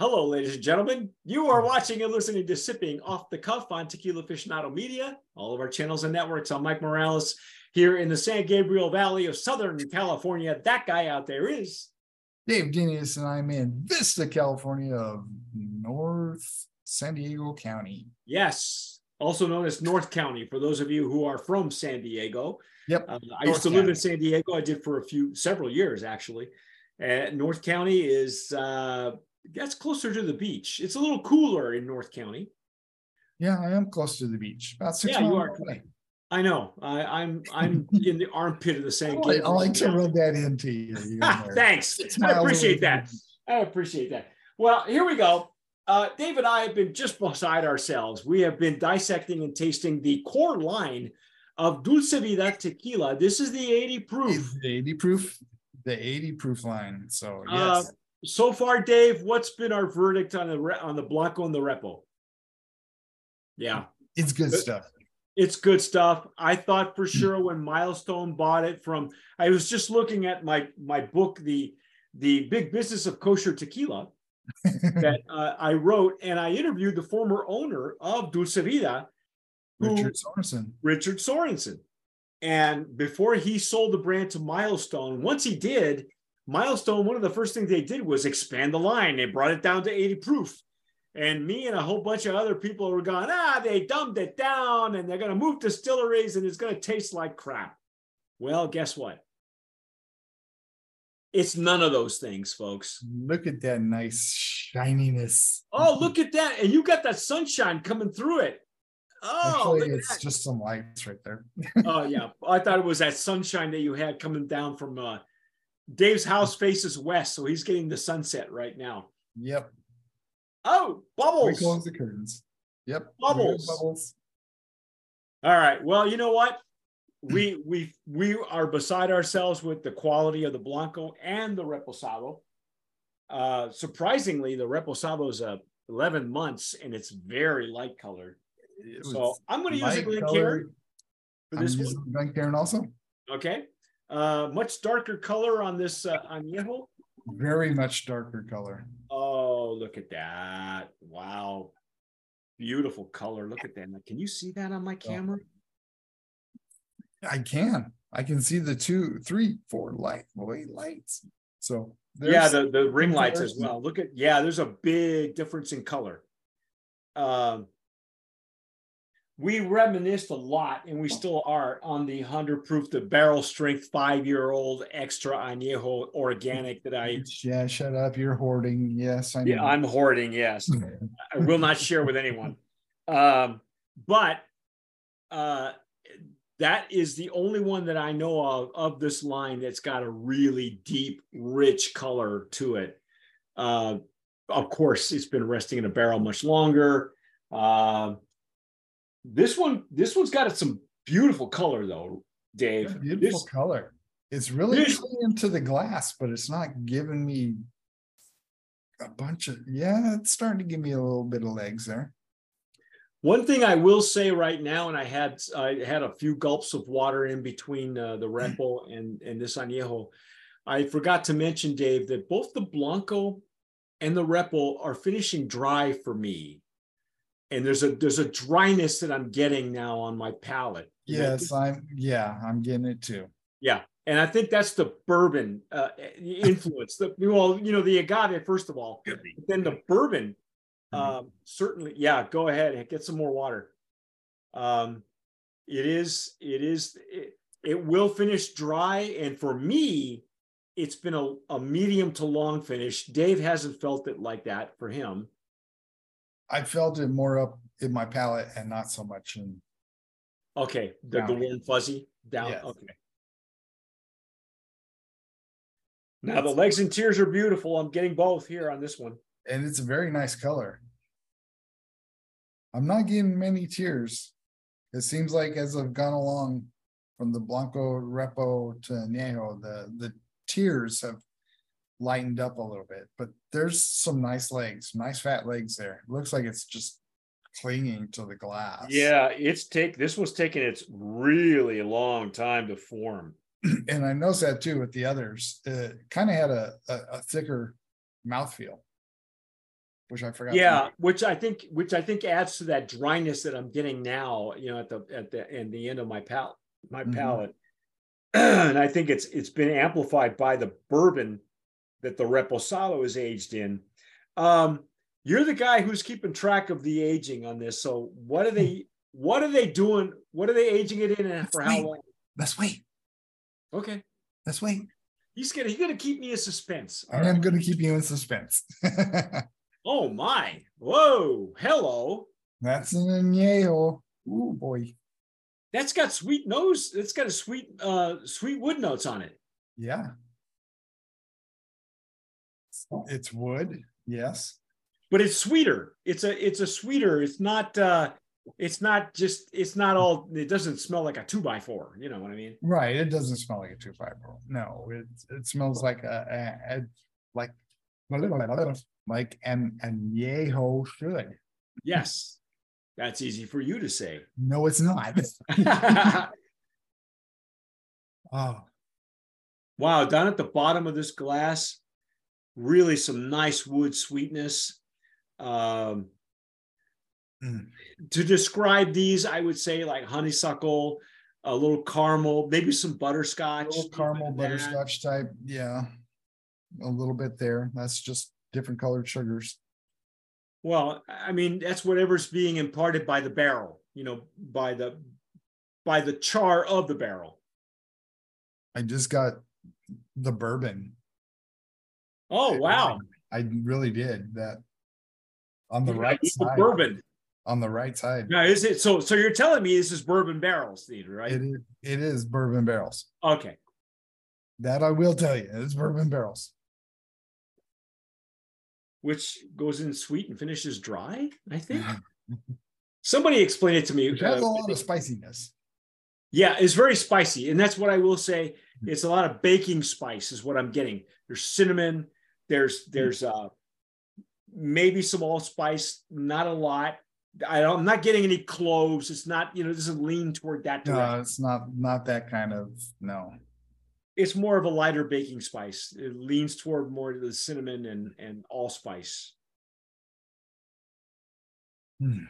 Hello, ladies and gentlemen. You are watching and listening to Sipping Off the Cuff on Tequila Aficionado Media, all of our channels and networks. I'm Mike Morales here in the San Gabriel Valley of Southern California. That guy out there is Dave Dinius, and I'm in Vista, California, of North San Diego County. Yes, also known as North County for those of you who are from San Diego. Yep. Uh, I used to live in San Diego. I did for a few, several years actually. Uh, North County is uh, that's closer to the beach. It's a little cooler in North County. Yeah, I am close to the beach. About six Yeah, miles you are. away. I know. I, I'm I'm in the armpit of the I like, I like to rub that into you. Thanks. I appreciate that. I appreciate that. Well, here we go. Uh, Dave and I have been just beside ourselves. We have been dissecting and tasting the core line of Dulce Vida tequila. This is the 80 proof. The 80 proof, the 80 proof line. So Uh, yes, So far, Dave, what's been our verdict on the re- on the Blanco and the Repo? Yeah, it's good stuff. it's good stuff. I thought for sure when Milestone bought it from. I was just looking at my my book, the the Big Business of Kosher Tequila. that uh, I wrote, and I interviewed the former owner of Dulce Vida, who- Richard Sorensen. Richard Sorensen. And before he sold the brand to Milestone, once he did, Milestone, one of the first things they did was expand the line. They brought it down to 80 proof. And me and a whole bunch of other people were going, ah, they dumbed it down and they're going to move distilleries and it's going to taste like crap. Well, guess what? It's none of those things, folks. Look at that nice shininess. Oh, look at that. And you got that sunshine coming through it. Oh, Actually, it's just some lights right there. oh, yeah. I thought it was that sunshine that you had coming down from uh, Dave's house faces west. So he's getting the sunset right now. Yep. Oh, bubbles. We close the curtains. Yep. Bubbles. Bubbles. All right. Well, you know what? We we we are beside ourselves with the quality of the Blanco and the Reposado. Uh, surprisingly, the Reposado is uh, 11 months and it's very light colored. So I'm going to use a Glen. Cairn for I'm this one. using Glencairn also. Okay. Uh, much darker color on this uh, añejo. Very much darker color. Oh, look at that. Wow. Beautiful color. Look at that. Can you see that on my camera? I can. I can see the two, three, four light, white lights. So Yeah, the, the ring lights as well. Look at, yeah, there's a big difference in color. Um, we reminisced a lot, and we still are, on the 100 proof, the barrel strength five year old extra añejo organic that I, yeah, shut up. You're hoarding. Yes, I know. yeah, I'm hoarding. Yes. I will not share with anyone. Um, but uh, that is the only one that I know of of this line that's got a really deep, rich color to it. Uh, of course, it's been resting in a barrel much longer. Uh, this one, this one's got some beautiful color though, Dave. Yeah, beautiful This- color. It's really this- coming into the glass, but it's not giving me a bunch of. Yeah, it's starting to give me a little bit of legs there. One thing I will say right now, and I had I had a few gulps of water in between uh, the Repo and and this añejo. I forgot to mention, Dave, that both the Blanco and the Repo are finishing dry for me, and there's a there's a dryness that I'm getting now on my palate. And I Yes, I'm. Yeah, I'm getting it too. yeah, and I think that's the bourbon uh, influence. The well, you know, the agave first of all, but then the bourbon um, certainly. Yeah, go ahead and get some more water. Um, it is. It is. It, it will finish dry, and for me, it's been a, a medium to long finish. Dave hasn't felt it like that for him. I felt it more up in my palate and not so much in. Okay, the, the Down warm fuzzy down. Yes. Okay. Now the legs and tears are beautiful. I'm getting both here on this one. And it's a very nice color. I'm not getting many tears. It seems like as I've gone along from the Blanco Repo to Añejo, the the tears have lightened up a little bit. But there's some nice legs, nice fat legs there. It looks like it's just clinging to the glass. Yeah, it's take this was taking its really long time to form. and I noticed that too with the others. It kind of had a, a, a thicker mouthfeel. which I forgot. Yeah, which I think which I think adds to that dryness that I'm getting now, you know, at the at the and the end of my palate, my Mhm. palate. and I think it's it's been amplified by the bourbon that the Reposado is aged in. Um, you're the guy who's keeping track of the aging on this. So what are they what are they doing? What are they aging it in and for how Wait. long? Let's wait. Okay. Let's wait. He's gonna he's gonna keep me in suspense. All I am right. going to keep you in suspense. Oh my. Whoa. Hello. That's an añejo. Ooh boy. That's got sweet nose. It's got a sweet, uh, sweet wood notes on it. Yeah. It's wood. Yes. But it's sweeter. It's a, it's a sweeter. It's not, uh, it's not just, it's not all. It doesn't smell like a two by four. You know what I mean? Right. It doesn't smell like a two five roll. No, it it smells like a, a, a like like an añejo should. Yes, that's easy for you to say. No, it's not. Oh, wow, down at the bottom of this glass, really some nice wood sweetness. Um, Mm. To describe these, I would say like honeysuckle, a little caramel, maybe some butterscotch. little caramel like that. butterscotch type. Yeah. A little bit there. That's just different colored sugars. Well, I mean, that's whatever's being imparted by the barrel, you know, by the by the char of the barrel. I just got the bourbon. Oh wow. I really did that on the right side. bourbon. On the right side. Now is it so so you're telling me this is bourbon barrels, theater, right? It is, it is bourbon barrels. Okay. That I will tell you. It's bourbon barrels. Which goes in sweet and finishes dry, I think. Somebody explain it to me. Which has uh, a lot of spiciness. Yeah, it's very spicy. And that's what I will say. It's a lot of baking spice, is what I'm getting. There's cinnamon, there's there's uh maybe some allspice, not a lot. I don't, I'm not getting any cloves. It's not, you know, it doesn't lean toward that direction. No, it's not not that kind of no. It's more of a lighter baking spice. It leans toward more of the cinnamon and and allspice. Hmm.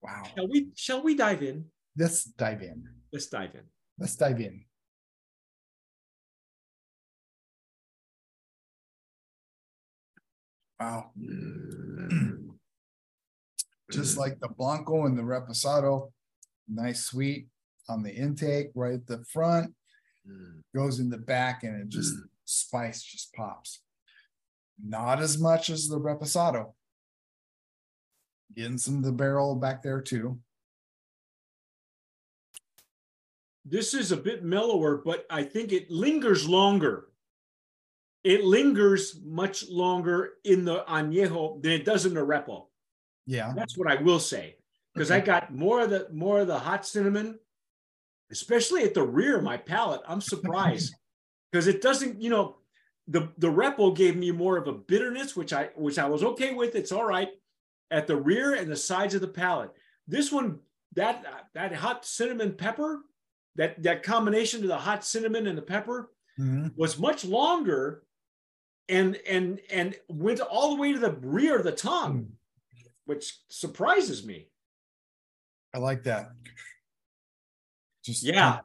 Wow. Shall we shall we dive in? Let's dive in. Let's dive in. Let's dive in. Wow. Just mm. like the Blanco and the Reposado, nice sweet on the intake right at the front, mm. goes in the back, and it just mm. spice just pops. Not as much as the Reposado. Getting some of the barrel back there too. This is a bit mellower, but I think it lingers longer. It lingers much longer in the añejo than it does in the repo. Yeah. That's what I will say, because I got more of the more of the hot cinnamon, especially at the rear of my palate. I'm surprised because it doesn't, you know, the the repo gave me more of a bitterness, which I which I was okay with. It's all right at the rear and the sides of the palate. This one, that that hot cinnamon pepper, that that combination of the hot cinnamon and the pepper Mhm. was much longer and and and went all the way to the rear of the tongue hmm. which surprises me. I like that. Just yeah.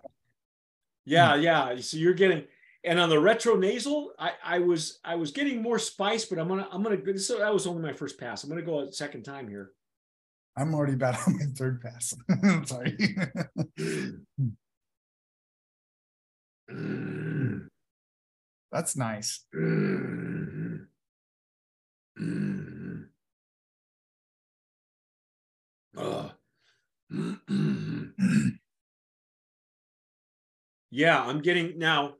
yeah hmm. yeah. So you're getting and on the retro nasal i i was i was getting more spice but i'm gonna i'm gonna go so that was only my first pass. I'm gonna go a second time here. I'm already about on my third pass. I'm Sorry. Hmm. That's nice. Yeah, I'm getting now.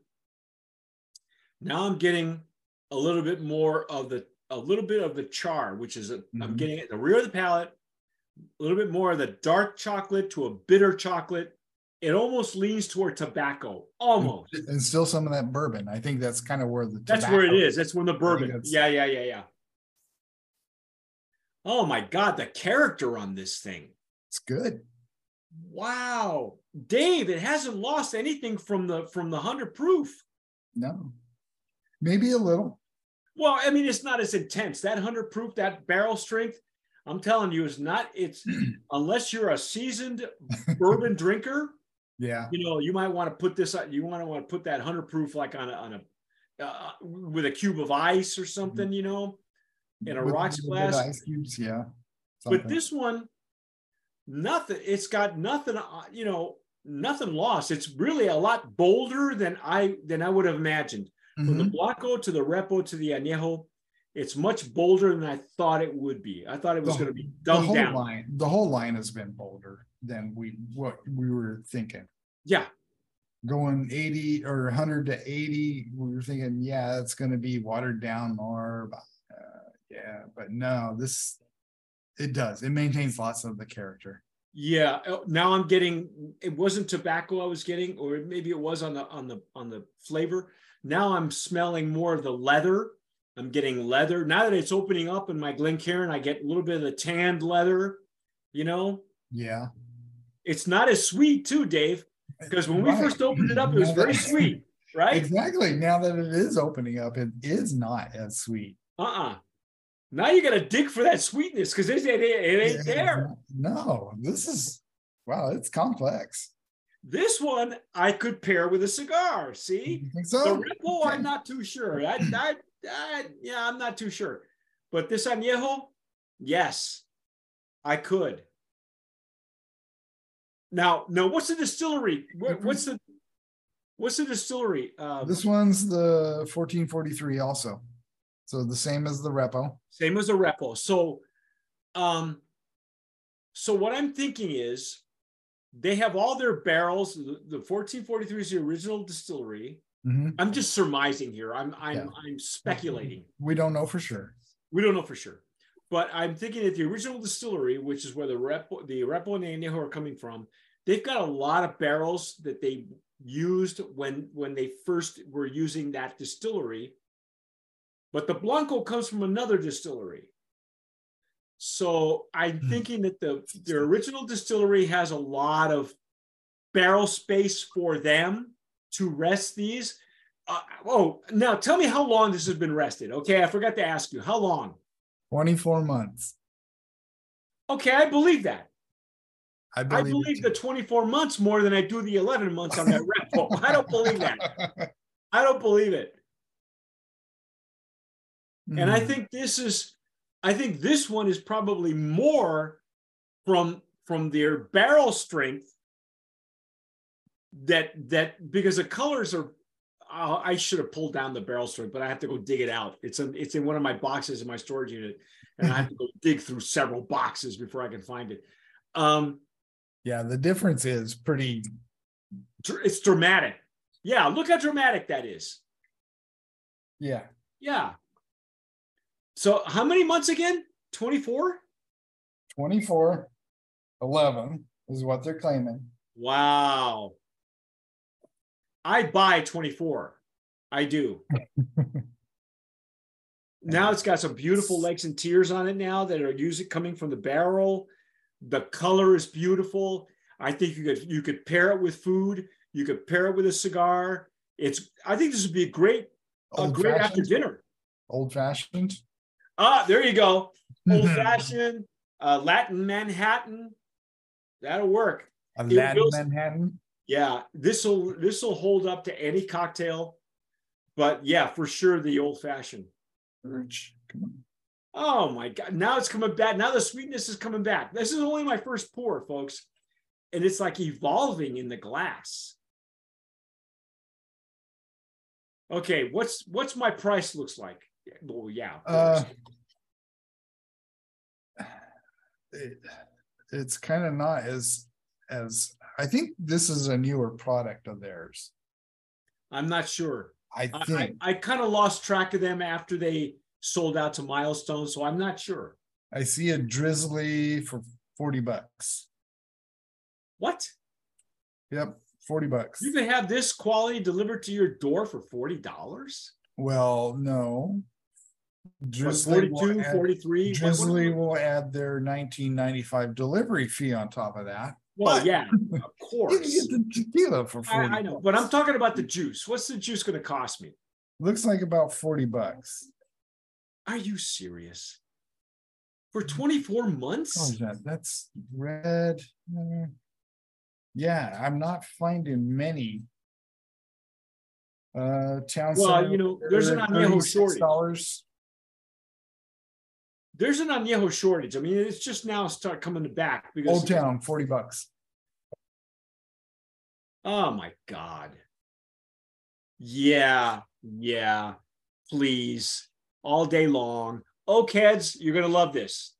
Now I'm getting a little bit more of the a little bit of the char, which is a, I'm Mhm. getting at the rear of the palate, a little bit more of the dark chocolate to a bitter chocolate. It almost leans toward tobacco, almost. And still some of that bourbon. I think that's kind of where the That's where it is. That's when the bourbon. Yeah, yeah, yeah, yeah. Oh my God, the character on this thing. It's good. Wow. Dave, it hasn't lost anything from the from the hundred proof. No. Maybe a little. Well, I mean, it's not as intense. That hundred proof, that barrel strength, I'm telling you, is not. It's unless you're a seasoned bourbon drinker. Yeah. You know, you might want to put this. You want to want to put that hundred proof like on a on a uh, with a cube of ice or something. You know, in a With- rocks glass. Ice cubes, yeah. But this one, nothing. It's got nothing. uh, You know, nothing lost. It's really a lot bolder than I than I would have imagined. From the Mhm. Blanco to the Repo to the Añejo, it's much bolder than I thought it would be. I thought it was The- going to be The whole down. line, the whole line has been bolder than we, what we were thinking. Yeah, Going eighty or hundred to eighty, we were thinking, yeah, it's gonna be watered down more. but, uh, Yeah, but no, this, it does. It maintains lots of the character. yeah. Oh, Now I'm getting. It wasn't tobacco I was getting, or maybe it was on the on the on the flavor. Now I'm smelling more of the leather. I'm getting leather. Now that it's opening up in my Glencairn, I get a little bit of the tanned leather. You know, Yeah. It's not as sweet too, Dave. Because when we first opened it up, it was very sweet, right? Exactly. Now that it is opening up, it is not as sweet. Uh-uh. Now you got to dig for that sweetness because it, it, it ain't Yeah, there. No, this is, wow, it's complex. This one I could pair with a cigar. See, think the so? Ripple, I'm not too sure. I, I, I, yeah, I'm not too sure. But this añejo, yes, I could. Now, no, what's the distillery? What, what's the what's the distillery? Uh, This one's the fourteen forty-three also. So the same as the repo. same as a repo. So, um, so what I'm thinking is, they have all their barrels. The, the 1443 is the original distillery. Mhm. I'm just surmising here. I'm I'm Yeah. I'm speculating. We don't know for sure. We don't know for sure, but I'm thinking that the original distillery, which is where the repo, the repo and the añejo are coming from, they've got a lot of barrels that they used when when they first were using that distillery. But the blanco comes from another distillery. So I'm Hmm. thinking that the the original distillery has a lot of barrel space for them to rest these. Uh, oh, now tell me how long this has been rested. Okay, I forgot to ask you how long. Twenty-four months. Okay, I believe that. I I believe. it believe the 24 months more than I do the 11 months on that repo. I don't believe that. I don't believe it. And I Mhm. think this is, I think this one is probably more from from their barrel strength. That that because the colors are, uh, I should have pulled down the barrel strength, but I have to go dig it out. It's in it's in one of my boxes in my storage unit, and I have to go dig through several boxes before I can find it. Um, Yeah, the difference is pretty, it's dramatic. Yeah, look how dramatic that is. yeah, Yeah. So how many months again? 24? 24, 11 is what they're claiming. Wow. I buy 24. I do. now it's got some beautiful legs and tears on it now that are using coming from the barrel. The color is beautiful. I think you could you could pair it with food. You could pair it with a cigar. It's I think this would be a great a Old great after dinner. old fashioned. Ah, there you go. Old fashioned, uh, Latin Manhattan. That'll work. A Latin will- Manhattan. Yeah, this will this will hold up to any cocktail, but yeah, for sure the old fashioned. Urge. Come on. Oh my god! Now it's coming back. Now the sweetness is coming back. This is only my first pour, folks, and it's like evolving in the glass. Okay, what's what's my price looks like? Well, yeah, Uh, it, it's kind of not as as I think this is a newer product of theirs. I'm not sure. I I, I, think I kind of lost track of them after they sold out to Milestone, so I'm not sure. I, see a drizzly for 40 bucks. What? Yep, 40 bucks. You can have this quality delivered to your door for $40? Well, no. What, Drizzly 42, will add- 43? What- what- Drizzly will add their 1995 delivery fee on top of that. Well, but- yeah, of You can course. get the tequila for 40. I, I know, but I'm talking about the juice. What's the juice going to cost me? Looks like about 40 bucks. Are you serious? For 24 months? Oh, yeah, that's red. uh, Yeah, I'm not finding many. Uh, town. Well, you know, there's an añejo $36. shortage. There's an añejo shortage. I mean, it's just now start coming back because Old Town, forty bucks. Oh my God. Yeah, yeah, please, all day long. Oh, kids, you're going to love this.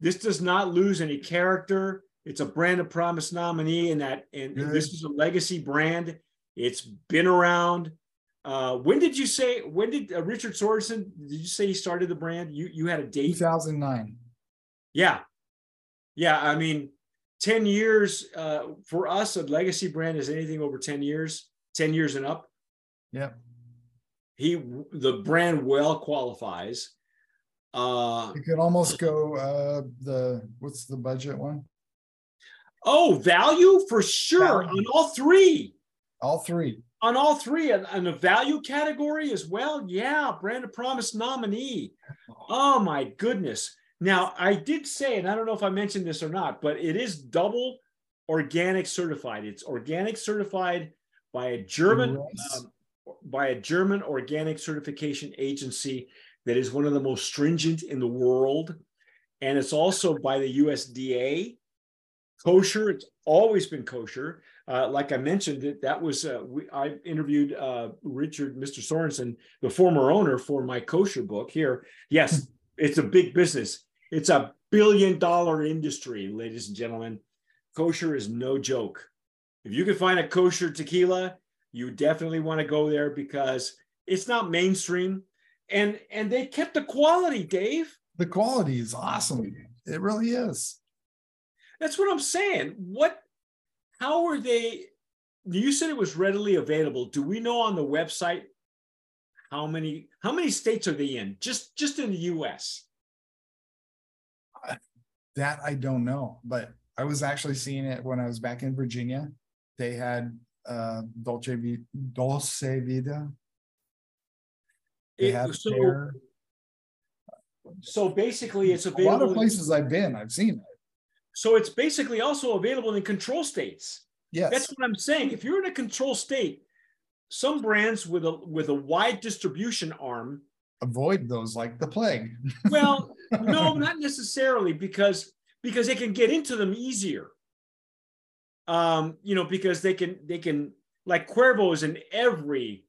This does not lose any character. It's a brand of promise nominee, and that, and Good. this is a legacy brand. It's been around. Uh, when did you say? When did uh, Richard Sorensen? Did you say he started the brand? You you had a date? Two thousand nine. Yeah. Yeah. I mean, 10 years uh, for us, a legacy brand is anything over 10 years, 10 years and up. Yep. He, the brand well qualifies. Uh, You could almost go, uh, the, what's the budget one? oh, value for sure Value. on all three. All three. On all three, and, and the value category as well. Yeah, brand of promise nominee. Oh my goodness. Now, I did say, and I don't know if I mentioned this or not, but it is double organic certified. It's organic certified by a German Yes. um, by a German organic certification agency that is one of the most stringent in the world. And it's also by the USDA. Kosher, it's always been kosher. Uh, like I mentioned, that that was uh, we, I interviewed uh, Richard, Mr. Sorensen, the former owner, for my kosher book. Here, yes, it's a big business. It's a billion dollar industry, ladies and gentlemen. Kosher is no joke. If you can find a kosher tequila, you definitely want to go there because it's not mainstream, and and they kept the quality, Dave. The quality is awesome. It really is. That's what I'm saying. What? How are they? You said it was readily available. Do we know on the website how many how many states are they in? Just just in the U.S. That I don't know, but I was actually seeing it when I was back in Virginia. They had uh Dolce Vi- Dulce Vida. They had so so basically, it's available. A lot of places I've been, I've seen it. So it's basically also available in control states. Yes, That's what I'm saying. If you're in a control state, some brands with a with a wide distribution arm avoid those like the plague. Well, no, not necessarily because because they can get into them easier. Um, you know, because they can they can like Cuervo is in every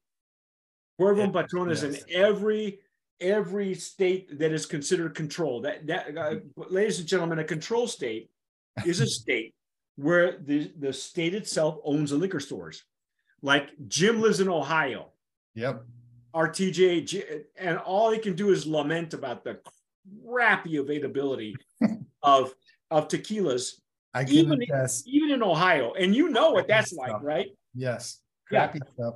Cuervo and Patron is in every every state that is considered control. That that uh, ladies and gentlemen, a control state is a state where the the state itself owns the liquor stores. Like Jim lives in Ohio. Yep. RTJ, and all he can do is lament about the crappy availability of of tequilas, I can Even- attest. even in Ohio. And you know what that's like, right? Yes. Yeah. Stuff.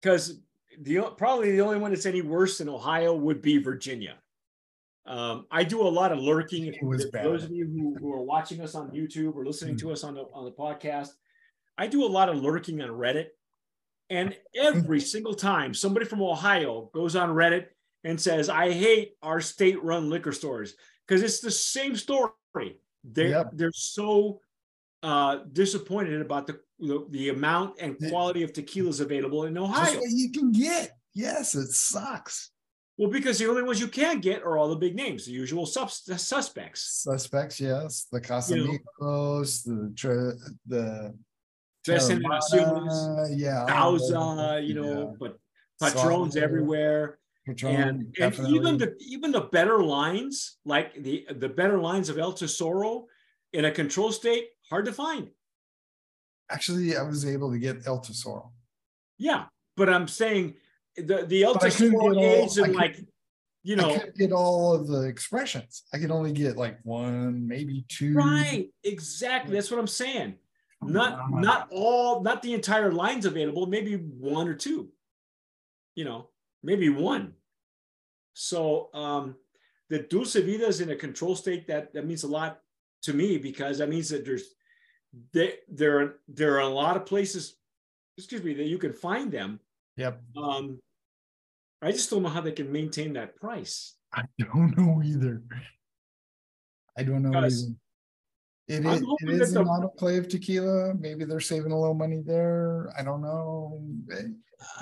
Because the probably the only one that's any worse than Ohio would be Virginia. Um, I do a lot of lurking. It was if bad. those of you who, who are watching us on YouTube or listening Hmm. to us on the on the podcast, I do a lot of lurking on Reddit. And every single time somebody from Ohio goes on Reddit and says, I hate our state run liquor stores, because it's the same story. They're, Yep. they're so uh, disappointed about the, the, the amount and quality of tequilas available in Ohio. you can get. Yes, it sucks. Well, because the only ones you can get are all the big names, the usual sus- suspects. Suspects, yes. The You know. Casamigos, the tre- the Tres yeah, Causa, you know, yeah. but Patrons everywhere. Patron, and and even the even the better lines like the the better lines of El Tesoro in a control state hard to find actually I was able to get El Tesoro. yeah but i'm saying the the El Tesoro get all- aids I like you know, I get all of the expressions. I could only get like one, maybe two. right exactly that's what i'm saying not not all not the entire lines available maybe one or two you know maybe one so um the dulce vida is in a control state that that means a lot to me because that means that there's there there there are a lot of places excuse me that you can find them Yep. um I just don't know how they can maintain that price. I don't know either. I don't know Because either. It is, it is an the- autoclave tequila. Maybe they're saving a little money there. I don't know. Eh,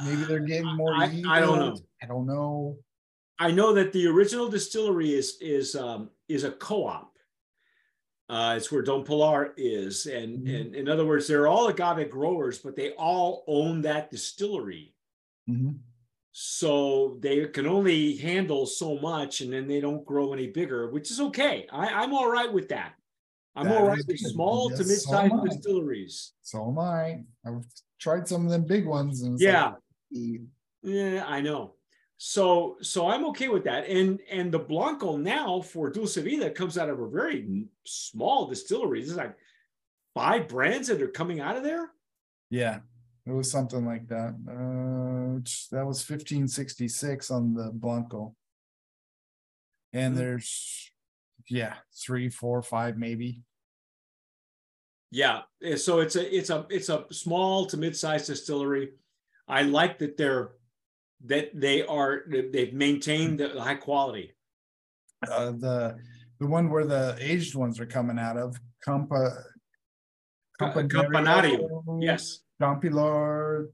Maybe they're getting more. I, I don't know. I don't know. I know that the original distillery is is um, is a co-op. Uh, it's where Don Pilar is, and Mhm. and in other words, they're all agave growers, but they all own that distillery. Mhm. So they can only handle so much, and then they don't grow any bigger, which is okay. I, I'm all right with that. I'm That all right with good. small to Yes, so mid-sized am I. distilleries. So am I. I've tried some of them big ones and Yeah. like, Yeah, I know. So so I'm okay with that. And and the Blanco now for Dulce Vida comes out of a very small distillery. This is like five brands that are coming out of there. yeah, it was something like that. Uh, that was fifteen sixty-six on the Blanco. And Mhm. there's, yeah, three, four, five, maybe. Yeah. eh, So it's a it's a it's a small to mid-sized distillery. I like that they're that they are they've maintained the high quality. Uh, the, the one where the aged ones are coming out of, Campa. Ca- Campanario, Campanario, Yes. Campilor.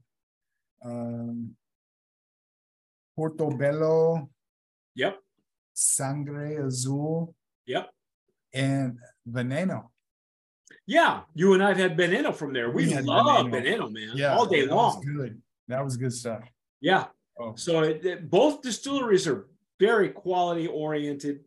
Um. Portobello, Yep. Sangre Azul, Yep. and Veneno. Yeah. You and I've had Veneno from there. We We love Veneno. Veneno, man. Yeah. All day that was long. Good. That was good stuff. Yeah. Oh. So it, it- both distilleries are very quality oriented.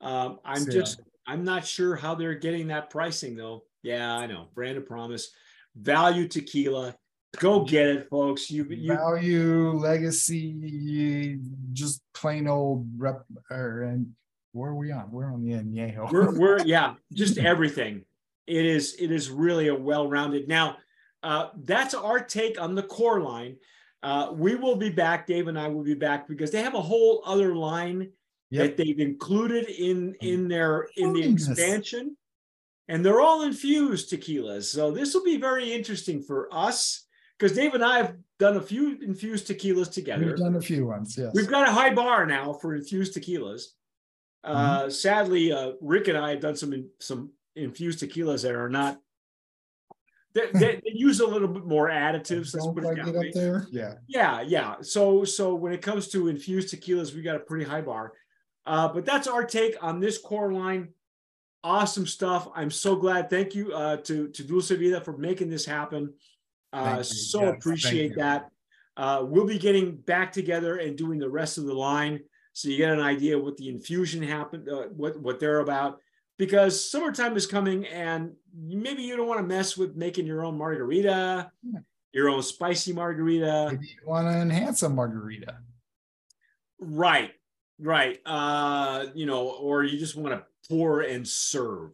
Um, I'm just, I'm not sure how they're getting that pricing though. Yeah, I know. Brand of promise, value tequila. Go get it, folks. You, you, Value, legacy, just plain old rep, or, and where are we on? We're on the Añejo. we're, we're, yeah, just everything. It is, it is really a well-rounded. Now, uh, that's our take on the core line. Uh, we will be back. Dave and I will be back because they have a whole other line Yep. that they've included in in their in the expansion and they're all infused tequilas so this will be very interesting for us because dave and i have done a few infused tequilas together We've done a few ones, yes. we've got a high bar now for infused tequilas uh Mm-hmm. sadly uh rick and i have done some in, some infused tequilas that are not they, they, they use a little bit more additives let's Don't put it quite that get way. up there, yeah. Yeah, yeah. So so when it comes to infused tequilas, we got a pretty high bar. Uh, but that's our take on this core line. Awesome stuff. I'm so glad. Thank you uh, to to Dulce Vida for making this happen. Uh, so Yes, appreciate that. Uh, we'll be getting back together and doing the rest of the line, so you get an idea what the infusion happened, uh, what what they're about. Because summertime is coming, and maybe you don't want to mess with making your own margarita, Yeah. your own spicy margarita. Maybe you want to enhance a margarita. Right, right. Uh, you know, or you just want to pour and serve,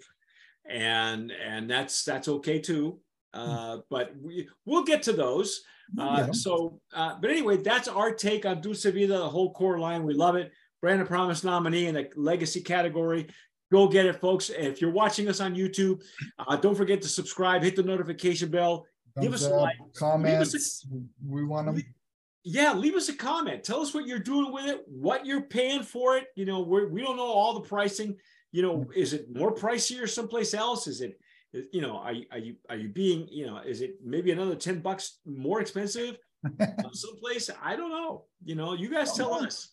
and and that's that's okay too. Uh, but we we'll get to those. Uh, Yeah. so, uh, but anyway, that's our take on Dulce Vida, the whole core line. We love it. Brand of Promise nominee in the legacy category. Go get it, folks. If you're watching us on YouTube, uh, don't forget to subscribe, hit the notification bell. Give Thumbs us a up, like. Comments, we want them. yeah leave us a comment tell us what you're doing with it what you're paying for it you know we're, we don't know all the pricing you know is it more pricier someplace else is it you know are, you- are you are you being you know is it maybe another 10 bucks more expensive someplace i don't know you know you guys tell us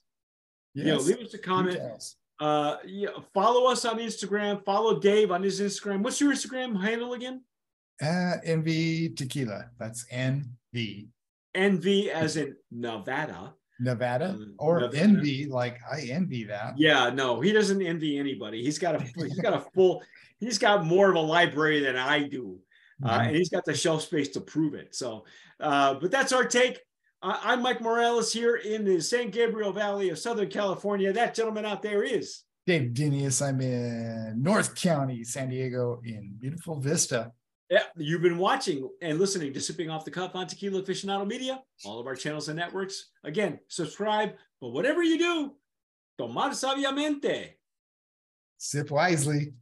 you know leave us a comment details. Uh yeah, follow us on instagram follow dave on his instagram what's your instagram handle again Uh, NV Tequila, that's NV, nv as in nevada Nevada, Um, or Nevada. envy, like I envy that. Yeah, no, he doesn't envy anybody. He's got a he's got a full he's got more of a library than I do, uh, Mhm. and he's got the shelf space to prove it. So, uh, but that's our take. I'm Mike Morales here in the San Gabriel Valley of Southern California. That gentleman out there is. Dave Dinius, I'm in North County, San Diego, in beautiful Vista. Yeah, you've been watching and listening to Sipping Off the Cuff on Tequila Aficionado Media, all of our channels and networks. Again, subscribe, but whatever you do, tomar sabiamente. Sip wisely.